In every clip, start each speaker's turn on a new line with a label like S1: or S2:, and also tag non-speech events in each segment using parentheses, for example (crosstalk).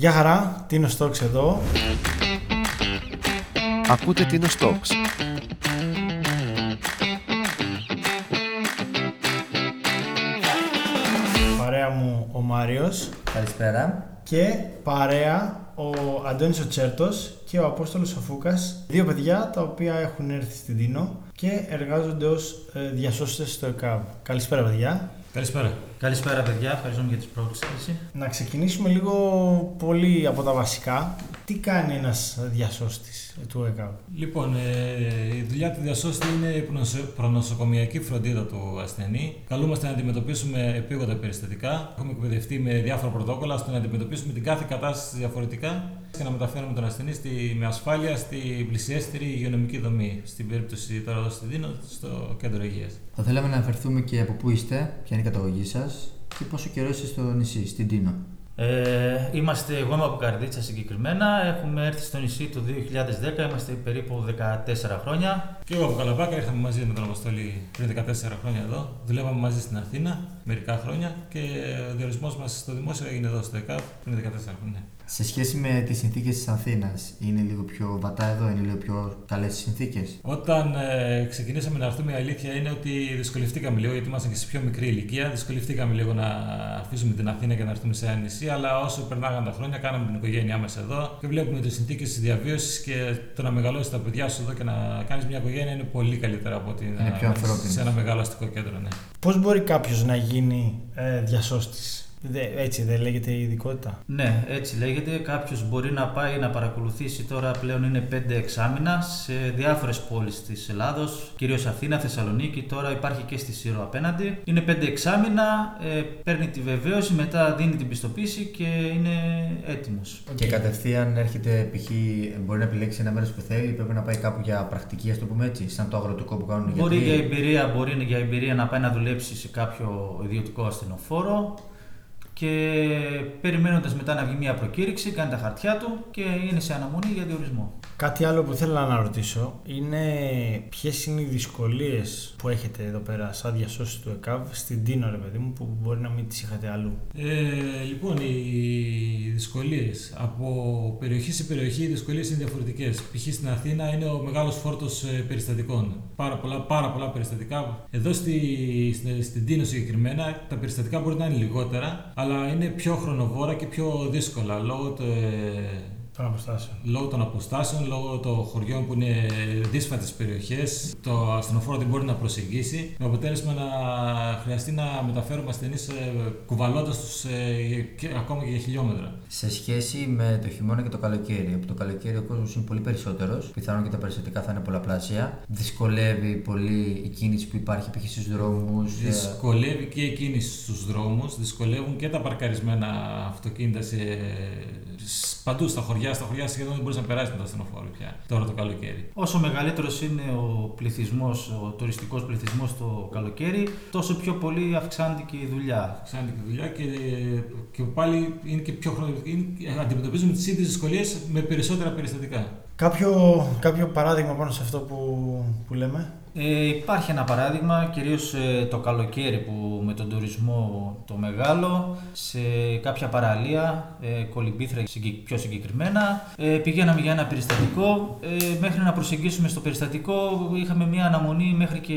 S1: Γεια χαρά, Τίνο Στόξ εδώ.
S2: Ακούτε Τίνο Stocks.
S1: Παρέα μου ο Μάριος
S3: Καλησπέρα.
S1: και παρέα ο Αντώνης ο Τσέρτος και ο Απόστολος ο Φούκας. Δύο παιδιά τα οποία έχουν έρθει στην Τίνο και εργάζονται ως ε, διασώστες στο ΕΚΑΒ. Καλησπέρα παιδιά.
S4: Καλησπέρα.
S5: Καλησπέρα, παιδιά. Ευχαριστούμε για την πρόσκληση.
S1: Να ξεκινήσουμε λίγο πολύ από τα βασικά. Τι κάνει ένας διασώστης του ΕΚΑΒ;
S4: Λοιπόν, ε, η δουλειά του διασώστη είναι η προνοσο- προνοσοκομιακή φροντίδα του ασθενή. Καλούμαστε να αντιμετωπίσουμε επίγοντα περιστατικά. Έχουμε εκπαιδευτεί με διάφορα πρωτόκολλα ώστε να αντιμετωπίσουμε την κάθε κατάσταση διαφορετικά και να μεταφέρουμε τον ασθενή στη, με ασφάλεια στην πλησιέστερη υγειονομική δομή. Στην περίπτωση τώρα εδώ στη Δίνο, στο κέντρο υγείας.
S3: Θα θέλαμε να αναφερθούμε και από πού είστε, ποια είναι η καταγωγή σας και πόσο καιρό είστε στο νησί, στην Τίνο.
S5: Ε, είμαστε, εγώ είμαι από Καρδίτσα συγκεκριμένα. Έχουμε έρθει στο νησί το 2010, είμαστε περίπου 14 χρόνια.
S4: Και εγώ από Καλαμπάκα ήρθαμε μαζί με τον Αποστολή πριν 14 χρόνια εδώ. Δουλεύαμε μαζί στην Αθήνα μερικά χρόνια και ο διορισμός μας στο δημόσιο έγινε εδώ στο ΕΚΑΒ πριν 14 χρόνια.
S3: Σε σχέση με τις συνθήκες της Αθήνας, είναι λίγο πιο βατά εδώ, είναι λίγο πιο καλές οι συνθήκες;
S4: Όταν ε, ξεκινήσαμε να έρθουμε, η αλήθεια είναι ότι δυσκολευτήκαμε λίγο γιατί ήμασταν και σε πιο μικρή ηλικία. Δυσκολευτήκαμε λίγο να αφήσουμε την Αθήνα και να έρθουμε σε ένα νησί. Αλλά όσο περνάγαν τα χρόνια, κάναμε την οικογένειά μας εδώ και βλέπουμε τις συνθήκες της διαβίωσης και το να μεγαλώσεις τα παιδιά σου εδώ και να κάνεις μια οικογένεια είναι πολύ καλύτερα από ότι
S3: Είναι πιο
S4: να
S3: ανθρώπινο.
S4: σε ένα μεγάλο αστικό κέντρο. Ναι.
S1: Πώς μπορεί κάποιος να γίνει ε, διασώστης. Δε, έτσι δεν λέγεται η ειδικότητα.
S5: Ναι, έτσι λέγεται. Κάποιος μπορεί να πάει να παρακολουθήσει τώρα πλέον είναι 5 εξάμηνα σε διάφορες πόλεις της Ελλάδος, κυρίως Αθήνα, Θεσσαλονίκη. Τώρα υπάρχει και στη Σύρο απέναντι. Είναι 5 εξάμηνα, ε, παίρνει τη βεβαίωση, μετά δίνει την πιστοποίηση και είναι έτοιμος.
S3: Και κατευθείαν έρχεται, π.χ. μπορεί να επιλέξει ένα μέρος που θέλει, πρέπει να πάει κάπου για πρακτική, ας το πούμε έτσι, σαν το αγροτικό που κάνουν οι
S5: Μπορεί
S3: γιατροί.
S5: για εμπειρία, μπορεί για εμπειρία να πάει να δουλέψει σε κάποιο ιδιωτικό ασθενοφόρο και περιμένοντας μετά να βγει μια προκήρυξη, κάνει τα χαρτιά του και είναι σε αναμονή για διορισμό.
S1: Κάτι άλλο που θέλω να ρωτήσω είναι ποιες είναι οι δυσκολίες που έχετε εδώ πέρα σαν διασώστης του ΕΚΑΒ στην Τίνο ρε παιδί μου που μπορεί να μην τις είχατε αλλού.
S4: Ε, λοιπόν, οι δυσκολίες. Από περιοχή σε περιοχή οι δυσκολίες είναι διαφορετικές. Π.χ. στην Αθήνα είναι ο μεγάλος φόρτος περιστατικών. Πάρα πολλά, πάρα πολλά περιστατικά. Εδώ στη, στην, στην Τίνο συγκεκριμένα τα περιστατικά μπορεί να είναι λιγότερα, αλλά είναι πιο χρονοβόρα και πιο δύσκολα λόγω του, ε,
S1: Των αποστάσεων.
S4: λόγω των αποστάσεων, λόγω των χωριών που είναι δύσφατες περιοχές, το ασθενοφόρο δεν μπορεί να προσεγγίσει, με αποτέλεσμα να χρειαστεί να μεταφέρουμε ασθενείς κουβαλώντας τους ακόμα και για χιλιόμετρα.
S3: Σε σχέση με το χειμώνα και το καλοκαίρι. Από το καλοκαίρι ο κόσμος είναι πολύ περισσότερος. Πιθανόν και τα περιστατικά θα είναι πολλαπλάσια. Δυσκολεύει πολύ η κίνηση που υπάρχει π.χ. στους δρόμους.
S4: Δυσκολεύει και η κίνηση στους δρόμους, δυσκολεύουν και τα παρκαρισμένα αυτοκίνητα σε... σ- παντού στα χωριά. Στα χωριά σχεδόν δεν μπορείς να περάσεις με το ασθενοφόρο πια τώρα το καλοκαίρι.
S5: Όσο μεγαλύτερος είναι ο πληθυσμός, ο τουριστικός πληθυσμός το καλοκαίρι, τόσο πιο πολύ αυξάνεται και η δουλειά.
S4: Αυξάνεται και η δουλειά και, και πάλι είναι και πιο χρόνο. Είναι, αντιμετωπίζουμε τις ίδιες δυσκολίες με περισσότερα περιστατικά.
S1: Κάποιο, κάποιο παράδειγμα πάνω σε αυτό που, που λέμε;
S5: Ε, υπάρχει ένα παράδειγμα, κυρίως ε, το καλοκαίρι που με τον τουρισμό το μεγάλο, σε κάποια παραλία, ε, κολυμπήθρα συγκεκ- πιο συγκεκριμένα, ε, πηγαίναμε για ένα περιστατικό, ε, μέχρι να προσεγγίσουμε στο περιστατικό είχαμε μια αναμονή μέχρι και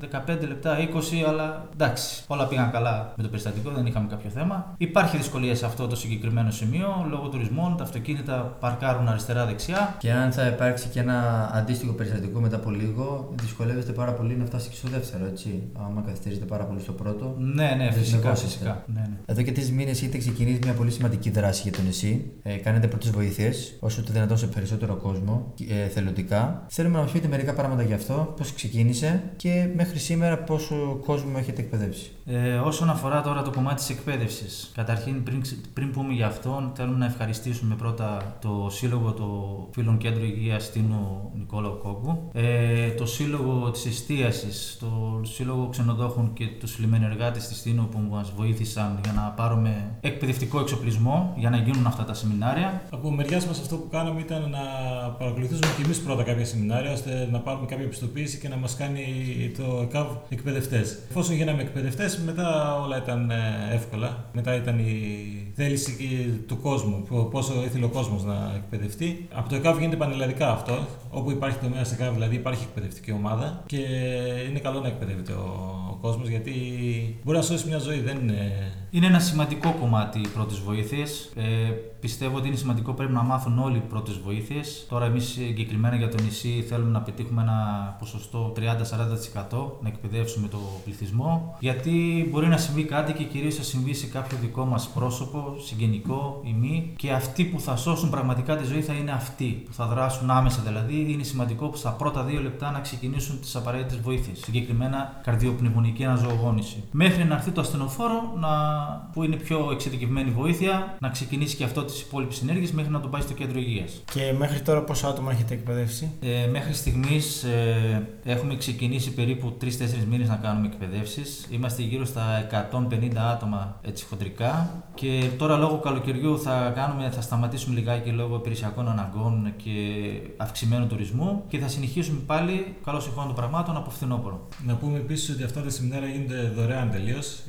S5: 15 λεπτά, 20, αλλά εντάξει, όλα πήγαν καλά με το περιστατικό, δεν είχαμε κάποιο θέμα. Υπάρχει δυσκολία σε αυτό το συγκεκριμένο σημείο, λόγω τουρισμών, τα αυτοκίνητα παρκάρουν αριστερά-δεξιά.
S3: Και αν θα υπάρξει και ένα αντίστοιχο περιστατικό μετά από λίγο, δυσκολεύεστε πάρα πολύ να φτάσετε και στο δεύτερο, έτσι. Άμα καθυστερήσετε πάρα πολύ στο πρώτο.
S5: Ναι, ναι,
S3: Δεν
S5: φυσικά,
S3: συνεχόσαστε.
S5: φυσικά. Ναι, ναι.
S3: Εδώ και τρεις μήνες έχετε ξεκινήσει μια πολύ σημαντική δράση για το νησί. Ε, κάνετε πρώτες βοήθειες, όσο το δυνατόν σε περισσότερο κόσμο, ε, θελοντικά. Θέλουμε να μας πείτε μερικά πράγματα γι' αυτό, πώς ξεκίνησε και μέχρι σήμερα πόσο κόσμο έχετε εκπαιδεύσει.
S5: Ε, όσον αφορά τώρα το κομμάτι της εκπαίδευσης, καταρχήν πριν, ξε- πριν πούμε για αυτόν, θέλουμε να ευχαριστήσουμε πρώτα το Σύλλογο το Φίλων Κέντρο Υγείας Τίνου Νικόλαο Κόγκου, ε, το Σύλλογο της Εστίασης, το Σύλλογο Ξενοδόχων και τους λιμενεργάτες της Τίνου που μας βοήθησαν για να πάρουμε εκπαιδευτικό εξοπλισμό για να γίνουν αυτά τα σεμινάρια.
S4: Από μεριάς μας, αυτό που κάναμε ήταν να παρακολουθήσουμε και εμείς πρώτα κάποια σεμινάρια, ώστε να πάρουμε κάποια επιστοποίηση και να μας κάνει το ΕΚΑΒ εκπαιδευτές. Εφόσον γίναμε εκπαιδευτές, μετά όλα ήταν ε, εύκολα. Μετά ήταν η θέληση και του κόσμου, πόσο ήθελε ο κόσμος να εκπαιδευτεί. Από το ΕΚΑΒ γίνεται πανελλαδικά αυτό. Όπου υπάρχει τομέα ΕΚΑΒ, δηλαδή υπάρχει εκπαιδευτική ομάδα και είναι καλό να εκπαιδεύεται ο, ο κόσμος γιατί μπορεί να σώσει μια ζωή. Δεν είναι...
S5: είναι ένα σημαντικό κομμάτι οι πρώτε βοήθειε. Ε, πιστεύω ότι είναι σημαντικό πρέπει να μάθουν όλοι οι πρώτες βοήθειες. Τώρα, εμείς συγκεκριμένα για το νησί θέλουμε να πετύχουμε ένα ποσοστό 30-40% να εκπαιδεύσουμε το πληθυσμό. Γιατί μπορεί να συμβεί κάτι και κυρίως θα συμβεί σε κάποιο δικό μας πρόσωπο, συγγενικό ή μη. Και αυτοί που θα σώσουν πραγματικά τη ζωή θα είναι αυτοί που θα δράσουν άμεσα. Δηλαδή, είναι σημαντικό που στα πρώτα δύο λεπτά να ξεκινήσουν τις απαραίτητες βοήθειες. Συγκεκριμένα καρδιοπνευμονική αναζωογόνηση. Μέχρι να έρθει το ασθενοφόρο, να... που είναι πιο εξειδικευμένη βοήθεια, να ξεκινήσει και αυτό τις υπόλοιπες συνέργειε μέχρι να το πάει στο κέντρο υγείας.
S1: Και μέχρι τώρα πόσα άτομα έχετε εκπαιδεύσει;
S5: Ε, μέχρι στιγμής ε, έχουμε ξεκινήσει περίπου 3-4 μήνες να κάνουμε εκπαιδεύσεις. Είμαστε γύρω στα 150 άτομα έτσι χοντρικά. Και τώρα λόγω καλοκαιριού θα, κάνουμε, θα σταματήσουμε λιγάκι λόγω υπηρεσιακών αναγκών και αυξημένου τουρισμού και θα συνεχίσουμε πάλι καλώ ηχών των πραγμάτων από φθινόπωρο.
S4: Να πούμε επίσης ότι αυτά τα σεμινάρια γίνονται δωρεάν τελείως,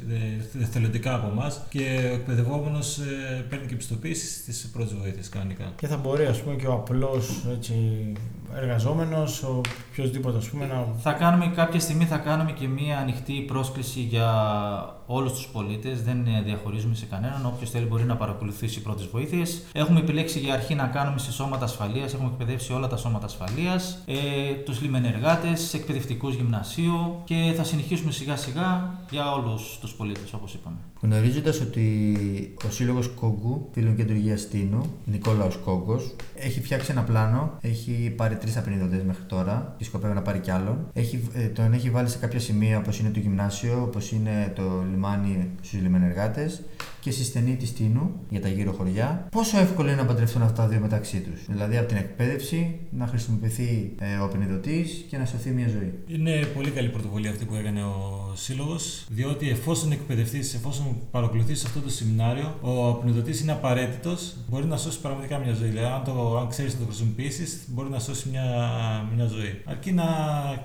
S4: θελοντικά από εμάς και ο εκπαιδευόμενος ε, παίρνει και επιστοποίηση στις πρώτες βοήθειες κανονικά.
S1: Και θα μπορεί ας πούμε, και ο απλός εργαζόμενος, ο οποιοδήποτε ας πούμε να.
S5: Θα κάνουμε κάποια στιγμή θα κάνουμε και μία ανοιχτή πρόσκληση για όλους τους πολίτες. Δεν διαχωρίζουμε σε κανέναν. Όποιος θέλει μπορεί να παρακολουθήσει πρώτες βοήθειες. Έχουμε επιλέξει για αρχή να κάνουμε σε σώματα ασφαλείας. Έχουμε εκπαιδεύσει όλα τα σώματα ασφαλείας, ε, τους λιμενεργάτες, εκπαιδευτικούς γυμνασίου και θα συνεχίσουμε σιγά σιγά για όλους τους πολίτες όπως είπαμε.
S3: Γνωρίζοντας ότι ο Σύλλογος Κόγκου, φίλων κέντρου υγεία Τίνου, Νικόλαος Κόγκος, έχει φτιάξει ένα πλάνο, έχει πάρει τρεις απεινιδωτές μέχρι τώρα και σκοπεύει να πάρει κι άλλον. Έχει, ε, τον έχει βάλει σε κάποια σημεία όπως είναι το γυμνάσιο, όπως είναι το λιμάνι στους λιμενεργάτες και στη στενή της Τίνου για τα γύρω χωριά. Πόσο εύκολο είναι να παντρευτούν αυτά τα δύο μεταξύ τους; Δηλαδή από την εκπαίδευση να χρησιμοποιηθεί ε, ο απεινιδωτή και να σωθεί μια ζωή.
S4: Είναι πολύ καλή πρωτοβουλία αυτή που έκανε ο Σύλλογος, διότι εφόσον εκπαιδευτείς, εφόσον παρακολουθήσει αυτό το σεμινάριο, ο απεινιδωτή είναι απαραίτητος, μπορεί να σώσει πραγματικά μια ζωή. Δηλαδή, αν, το, αν ξέρεις να το χρησιμοποιήσεις, μπορεί να σώσει μια, μια ζωή. Αρκεί να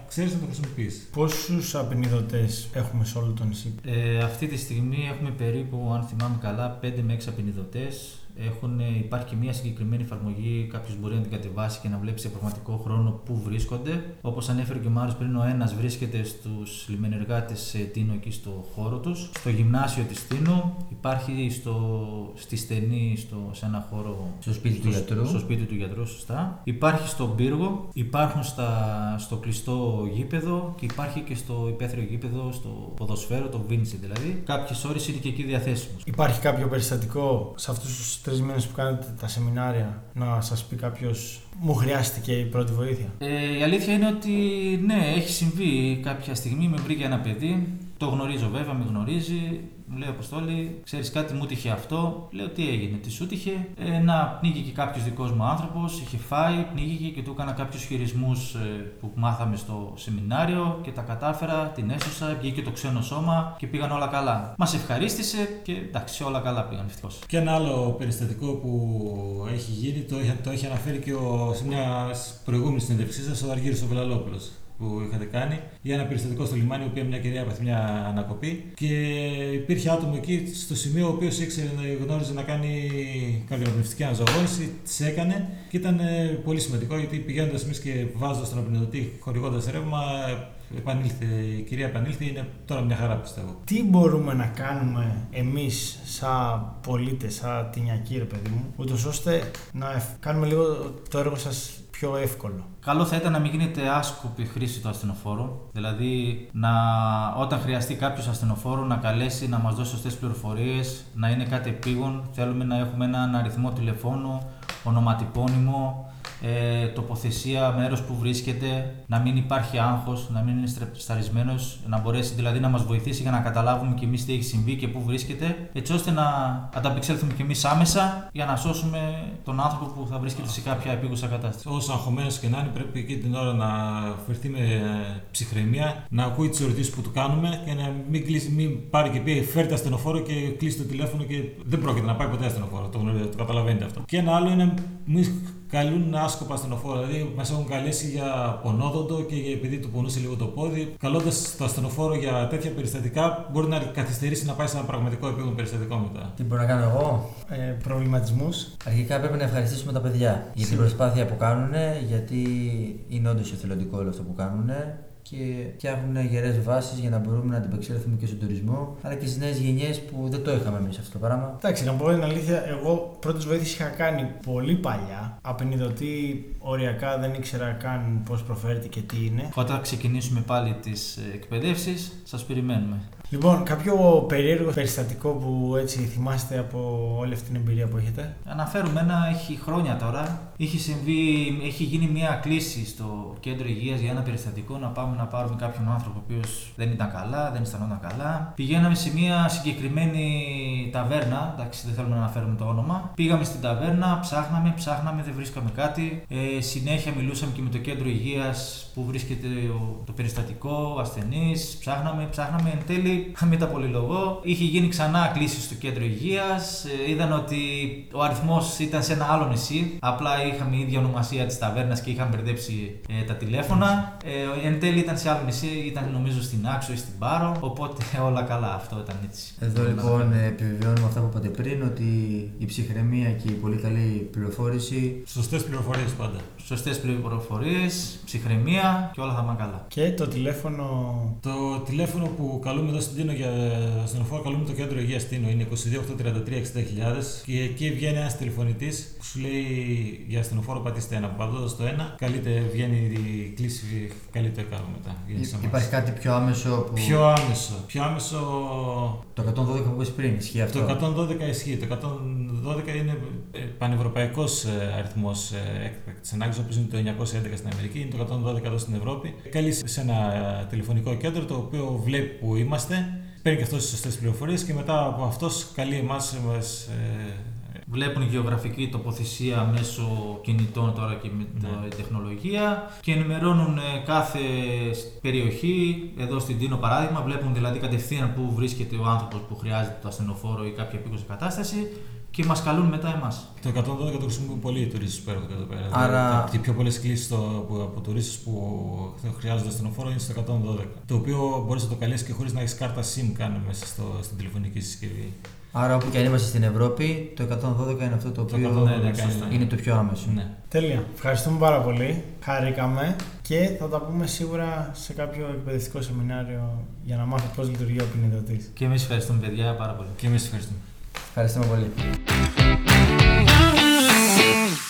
S4: ξέρεις να το χρησιμοποιήσεις.
S1: Πόσους απεινιδωτέ έχουμε σε όλο το νησί,
S5: ε, Αυτή τη στιγμή έχουμε περίπου, αν θυμάμαι καλά, 5 με 6 απεινιδωτές έχουν, υπάρχει και μια συγκεκριμένη εφαρμογή, κάποιος μπορεί να την κατεβάσει και να βλέπει σε πραγματικό χρόνο πού βρίσκονται. Όπως ανέφερε και ο Μάριος πριν, ο ένας βρίσκεται στους λιμενεργάτες Τίνο εκεί στο χώρο τους. Στο γυμνάσιο της Τίνο, υπάρχει στο, στη στενή, στο, σε ένα χώρο.
S3: Στο σπίτι του γιατρού.
S5: Στο σπίτι του γιατρού, σωστά. Υπάρχει στον πύργο, υπάρχουν στα, στο κλειστό γήπεδο και υπάρχει και στο υπαίθριο γήπεδο, στο ποδοσφαίρο, το Βίντσι δηλαδή. Κάποιες ώρες είναι και εκεί διαθέσιμος.
S1: Υπάρχει κάποιο περιστατικό σε αυτούς τους τρεις μήνες που κάνετε τα σεμινάρια να σας πει κάποιος μου χρειάστηκε η πρώτη βοήθεια.
S5: Ε, η αλήθεια είναι ότι ναι, έχει συμβεί κάποια στιγμή. Με βρήκε ένα παιδί. Το γνωρίζω βέβαια, με γνωρίζει. Μου λέει Αποστόλη, ξέρεις κάτι, μου τύχε αυτό. Λέω τι έγινε, τι σου τύχε; Ε, να πνίγηκε κάποιος δικός μου άνθρωπος, είχε φάει, πνίγηκε και του έκανα κάποιους χειρισμούς ε, που μάθαμε στο σεμινάριο και τα κατάφερα, την έσωσα, βγήκε το ξένο σώμα και πήγαν όλα καλά. Μας ευχαρίστησε και εντάξει, όλα καλά πήγαν ευτυχώς.
S4: Και ένα άλλο περιστατικό που έχει γίνει, το, το έχει αναφέρει και ο, σε μια προηγούμενη συνέντευξή σας ο Αργύριο ο Βελαλόπουλο που είχατε κάνει για ένα περιστατικό στο λιμάνι, η οποία μια κυρία έπαθε μια ανακοπή και υπήρχε άτομο εκεί στο σημείο ο οποίος ήξερε, γνώριζε να κάνει καρδιοπνευστική αναζωογόνηση, τη έκανε και ήταν ε, πολύ σημαντικό γιατί πηγαίνοντας εμείς και βάζοντας τον απεινιδωτή, χορηγώντας ρεύμα, επανήλθε, η κυρία επανήλθε, είναι τώρα μια χαρά πιστεύω.
S1: Τι μπορούμε να κάνουμε εμείς, σαν πολίτες, σαν τυνιακοί, ρε παιδί μου, ούτως ώστε να κάνουμε λίγο το έργο σας πιο εύκολο.
S5: Καλό θα ήταν να μην γίνεται άσκοπη χρήση του ασθενοφόρου. Δηλαδή, να, όταν χρειαστεί κάποιος ασθενοφόρο να καλέσει να μας δώσει σωστές πληροφορίες, να είναι κάτι επίγον. Θέλουμε να έχουμε έναν αριθμό τηλεφώνου, ονοματεπώνυμο, ε, τοποθεσία, μέρος που βρίσκεται, να μην υπάρχει άγχος, να μην είναι σταρισμένος, να μπορέσει δηλαδή να μας βοηθήσει για να καταλάβουμε και εμείς τι έχει συμβεί και πού βρίσκεται, έτσι ώστε να ανταπεξέλθουμε και εμείς άμεσα για να σώσουμε τον άνθρωπο που θα βρίσκεται σε κάποια επίγουσα κατάσταση.
S4: Όσο αγχωμένος και να είναι, πρέπει εκεί την ώρα να φερθεί με ψυχραιμία, να ακούει τις ερωτήσεις που του κάνουμε και να μην, κλείσει, μην πάρει και πει φέρτε ασθενοφόρο και κλείσει το τηλέφωνο και δεν πρόκειται να πάει ποτέ ασθενοφόρο. Το, το καταλαβαίνετε αυτό. Και ένα άλλο είναι μην καλούν άσκοπα ασθενοφόρο. Δηλαδή, μας έχουν καλέσει για πονόδοντο και για επειδή του πονούσε λίγο το πόδι. Καλώντας το ασθενοφόρο για τέτοια περιστατικά, μπορεί να καθυστερήσει να πάει σε ένα πραγματικό επίπεδο περιστατικό μετά.
S3: Τι μπορώ να κάνω εγώ;
S1: Ε, Προβληματισμούς.
S3: Αρχικά πρέπει να ευχαριστήσουμε τα παιδιά για την προσπάθεια που κάνουν, γιατί είναι όντως εθελοντικό όλο αυτό που κάνουν και φτιάχνουν γερές βάσεις για να μπορούμε να αντιπεξέλθουμε και στον τουρισμό, αλλά και στις νέες γενιές που δεν το είχαμε εμείς αυτό το πράγμα.
S1: Εντάξει, να πω την αλήθεια, εγώ πρώτες βοήθειες είχα κάνει πολύ παλιά. Απενιδωτή οριακά δεν ήξερα καν πώς προφέρεται και τι είναι.
S5: Όταν ξεκινήσουμε πάλι τις εκπαιδεύσεις, σας περιμένουμε.
S1: Λοιπόν, κάποιο περίεργο περιστατικό που έτσι θυμάστε από όλη αυτή την εμπειρία που έχετε;
S5: Αναφέρουμε ένα, έχει χρόνια τώρα. Είχε συμβεί, έχει γίνει μια κλίση στο κέντρο υγείας για ένα περιστατικό να πάμε να πάρουμε κάποιον άνθρωπο ο οποίος δεν ήταν καλά, δεν αισθανόταν καλά. Πηγαίναμε σε μια συγκεκριμένη ταβέρνα, εντάξει, δεν θέλουμε να αναφέρουμε το όνομα. Πήγαμε στην ταβέρνα, ψάχναμε, ψάχναμε, δεν βρίσκαμε κάτι. Ε, συνέχεια μιλούσαμε και με το κέντρο υγείας που βρίσκεται το περιστατικό, ασθενής. Ψάχναμε, ψάχναμε. Εν τέλει, (laughs) μετά πολυλογώ, είχε γίνει ξανά κλίση στο κέντρο υγείας. Ε, είδαν ότι ο αριθμός ήταν σε ένα άλλο νησί. Απλά είχαμε η ίδια ονομασία της ταβέρνας και είχαν μπερδέψει ε, τα τηλέφωνα. Ε, εν τέλει ήταν σε άλλο νησί, ήταν νομίζω στην Άξο ή στην Πάρο. Οπότε (laughs) όλα καλά, αυτό ήταν έτσι.
S3: Εδώ λοιπόν επιβεβαιώνουμε αυτά που είπατε πριν, ότι η ψυχραιμία και η πολύ καλή πληροφόρηση.
S4: Σωστές πληροφορίες πάντα.
S5: Σωστές πληροφορίες, ψυχραιμία και όλα θα πάνε καλά.
S1: Και το τηλέφωνο.
S4: Το τηλέφωνο που καλούμε εδώ στην Τίνο για ασθενοφόρο, καλούμε το κέντρο υγείας Τίνο, είναι 22 833 60.000 και εκεί βγαίνει ένας τηλεφωνητής που σου λέει για ασθενοφόρο πατήστε ένα. Πατώντα το ένα, καλείται, βγαίνει η κλίση, καλείται το εκάβο μετά. βγαίνει σε εμάς.
S3: Υπάρχει κάτι πιο άμεσο που.
S4: Πιο άμεσο. Πιο άμεσο.
S3: Το 112 που είπες πριν, ισχύει αυτό;
S4: Το 112 ισχύει. Το 112 είναι πανευρωπαϊκός αριθμός έκτακτης ανάγκης, όπως είναι το 911 στην Αμερική, είναι το 112 εδώ στην Ευρώπη. Καλείς σε ένα ε, τηλεφωνικό κέντρο το οποίο βλέπει που είμαστε, παίρνει και αυτός τις σωστές πληροφορίες και μετά από αυτός καλεί εμάς.
S5: Βλέπουν γεωγραφική τοποθεσία μέσω κινητών τώρα και με
S4: Ναι.
S5: την τεχνολογία και ενημερώνουν ε, κάθε περιοχή. Εδώ στην Τίνο παράδειγμα, βλέπουν δηλαδή κατευθείαν πού βρίσκεται ο άνθρωπος που χρειάζεται το ασθενοφόρο ή κάποια επίκουσα κατάσταση και μας καλούν μετά εμάς.
S4: Το 112 το χρησιμοποιούν πολλοί οι τουρίστες που έρχονται εδώ πέρα.
S3: Άρα-
S4: Δηλαδή, Οι πιο πολλές κλήσεις από τουρίστες που χρειάζονται ασθενοφόρο είναι στο 112. Το οποίο μπορείς να το καλέσεις και χωρίς να έχεις κάρτα SIM καν μέσα στο, στην τηλεφωνική συσκευή.
S3: Άρα όπου και αν είμαστε στην Ευρώπη, το 112 είναι αυτό το
S4: Το
S3: οποίο
S4: 112
S5: ναι, ναι,
S4: είναι-
S5: σωστά.
S3: είναι το πιο άμεσο.
S4: Ναι.
S1: Τέλεια. Ευχαριστούμε πάρα πολύ. Χαρήκαμε και θα τα πούμε σίγουρα σε κάποιο εκπαιδευτικό σεμινάριο για να μάθει πώς λειτουργεί ο ποινιδωτή.
S5: Και εμείς ευχαριστούμε, παιδιά, πάρα πολύ.
S4: Και εμείς ευχαριστούμε.
S3: Ευχαριστούμε πολύ.